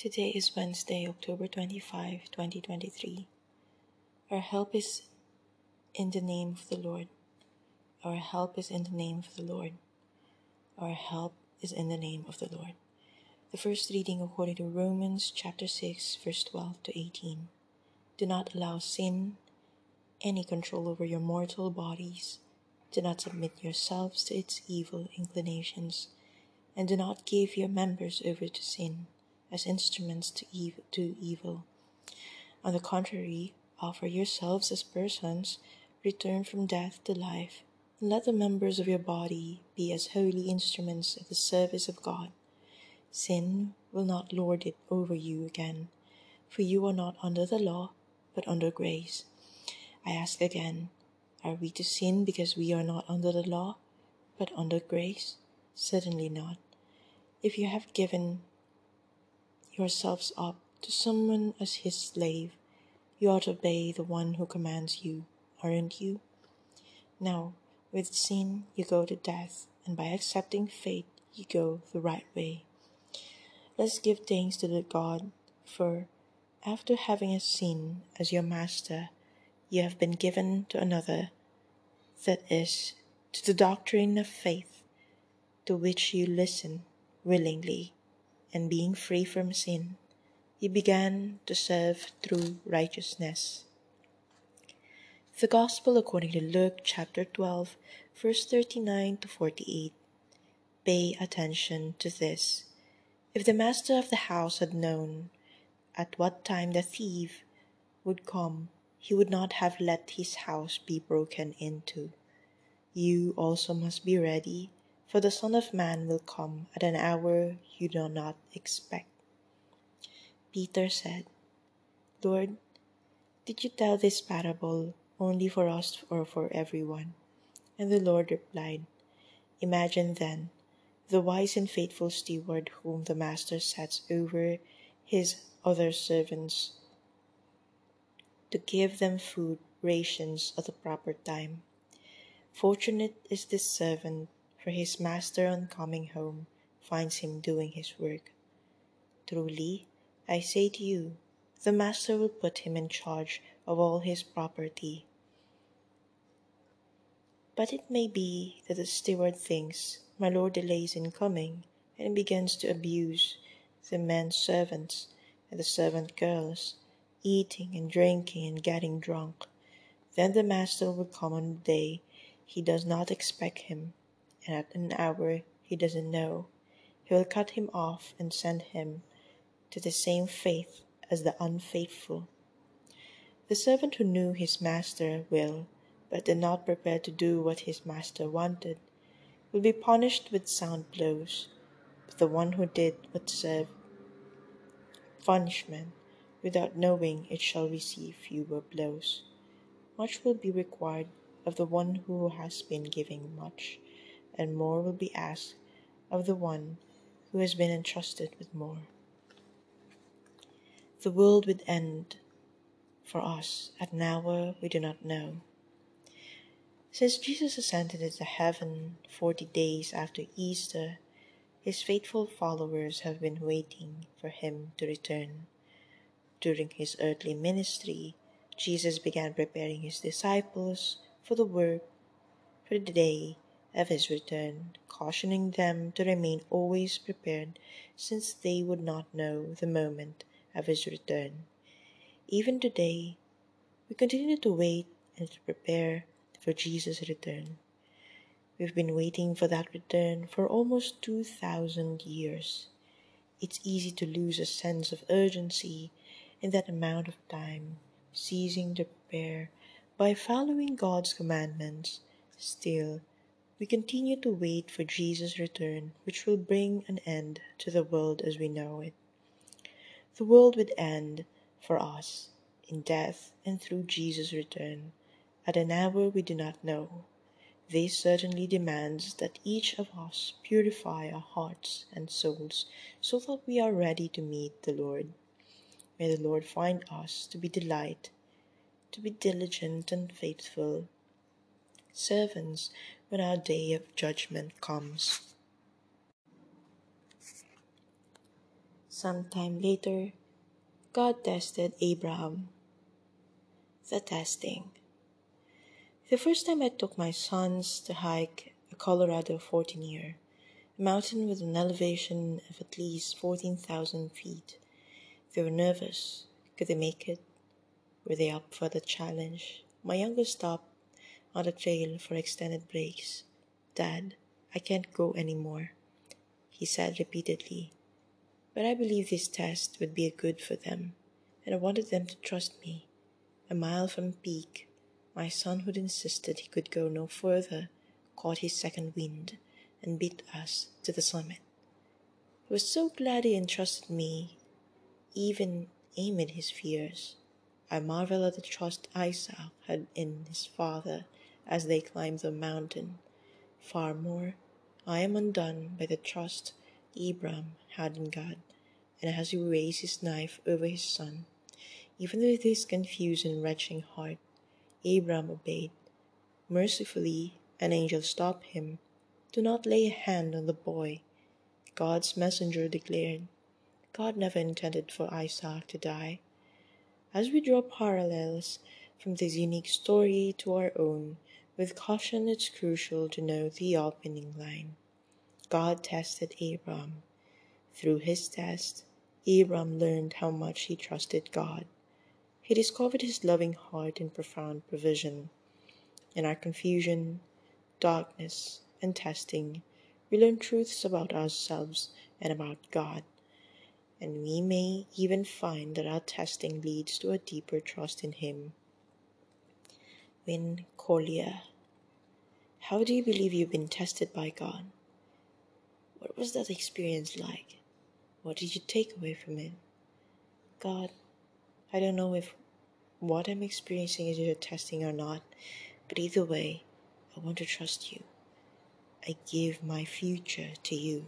Today is Wednesday, October 25, 2023. Our help is in the name of the Lord. Our help is in the name of the Lord. Our help is in the name of the Lord. The first reading according to Romans chapter 6, verse 12 to 18. Do not allow sin any control over your mortal bodies. Do not submit yourselves to its evil inclinations, and do not give your members over to sin as instruments to, ev- to evil. On the contrary, offer yourselves as persons returned from death to life, and let the members of your body be as holy instruments at the service of God. Sin will not lord it over you again, for you are not under the law, but under grace. I ask again, are we to sin because we are not under the law, but under grace? Certainly not. If you have given yourselves up to someone as his slave, you ought to obey the one who commands you, aren't you? Now, with sin, you go to death, and by accepting faith, you go the right way. Let's give thanks to the God, for after having a sin as your master, you have been given to another, that is, to the doctrine of faith, to which you listen willingly, and being free from sin, he began to serve through righteousness. The Gospel according to Luke chapter 12, verse 39 to 48. Pay attention to this. If the master of the house had known at what time the thief would come, he would not have let his house be broken into. You also must be ready, for the Son of Man will come at an hour you do not expect. Peter said, Lord, did you tell this parable only for us or for everyone? And the Lord replied, Imagine then the wise and faithful steward whom the master sets over his other servants to give them food rations at the proper time. Fortunate is this servant, for his master on coming home finds him doing his work. Truly, I say to you, the master will put him in charge of all his property. But it may be that the steward thinks my lord delays in coming and begins to abuse the men servants and the servant girls, eating and drinking and getting drunk. Then the master will come on a day he does not expect him, and at an hour he doesn't know. He will cut him off and send him to the same fate as the unfaithful. The servant who knew his master will, but did not prepare to do what his master wanted, will be punished with sound blows. But the one who did what served punishment without knowing it shall receive fewer blows. Much will be required of the one who has been giving much, and more will be asked of the one who has been entrusted with more the world would end for us at an hour we do not know. Since Jesus ascended into heaven forty days after Easter, his faithful followers have been waiting for him to return. During his earthly ministry, Jesus began preparing his disciples for the work for the day of his return, cautioning them to remain always prepared since they would not know the moment of his return. Even today, we continue to wait and to prepare for Jesus' return. We've been waiting for that return for almost 2,000 years. It's easy to lose a sense of urgency in that amount of time, ceasing to prepare by following God's commandments. Still, we continue to wait for Jesus' return, which will bring an end to the world as we know it. The world would end for us in death and through Jesus' return at an hour we do not know. This certainly demands that each of us purify our hearts and souls so that we are ready to meet the Lord. May the Lord find us to be delight, to be diligent and faithful servants when our day of judgment comes. Sometime later, God tested Abraham. The testing. The first time I took my sons to hike a Colorado fourteener, a mountain with an elevation of at least 14,000 feet, they were nervous. Could they make it? Were they up for the challenge? My youngest stopped on the trail for extended breaks. Dad, I can't go anymore, he said repeatedly. But I believed this test would be good for them, and I wanted them to trust me. A mile from peak, my son, who'd insisted he could go no further, caught his second wind and beat us to the summit. He was so glad he entrusted me, even amid his fears. I marvel at the trust Isaac had in his father as they climb the mountain. Far more, I am undone by the trust Abram had in God, and as he raised his knife over his son, even with his confused and retching heart, Abram obeyed. Mercifully, an angel stopped him. Do not lay a hand on the boy. God's messenger declared, God never intended for Isaac to die. As we draw parallels from this unique story to our own, with caution it's crucial to know the opening line. God tested Abram. Through his test, Abram learned how much he trusted God. He discovered his loving heart and profound provision. In our confusion, darkness, and testing, we learn truths about ourselves and about God and we may even find that our testing leads to a deeper trust in Him. Winn Collier. How do you believe you've been tested by God? What was that experience like? What did you take away from it? God, I don't know if what I'm experiencing is your testing or not, but either way, I want to trust you. I give my future to you.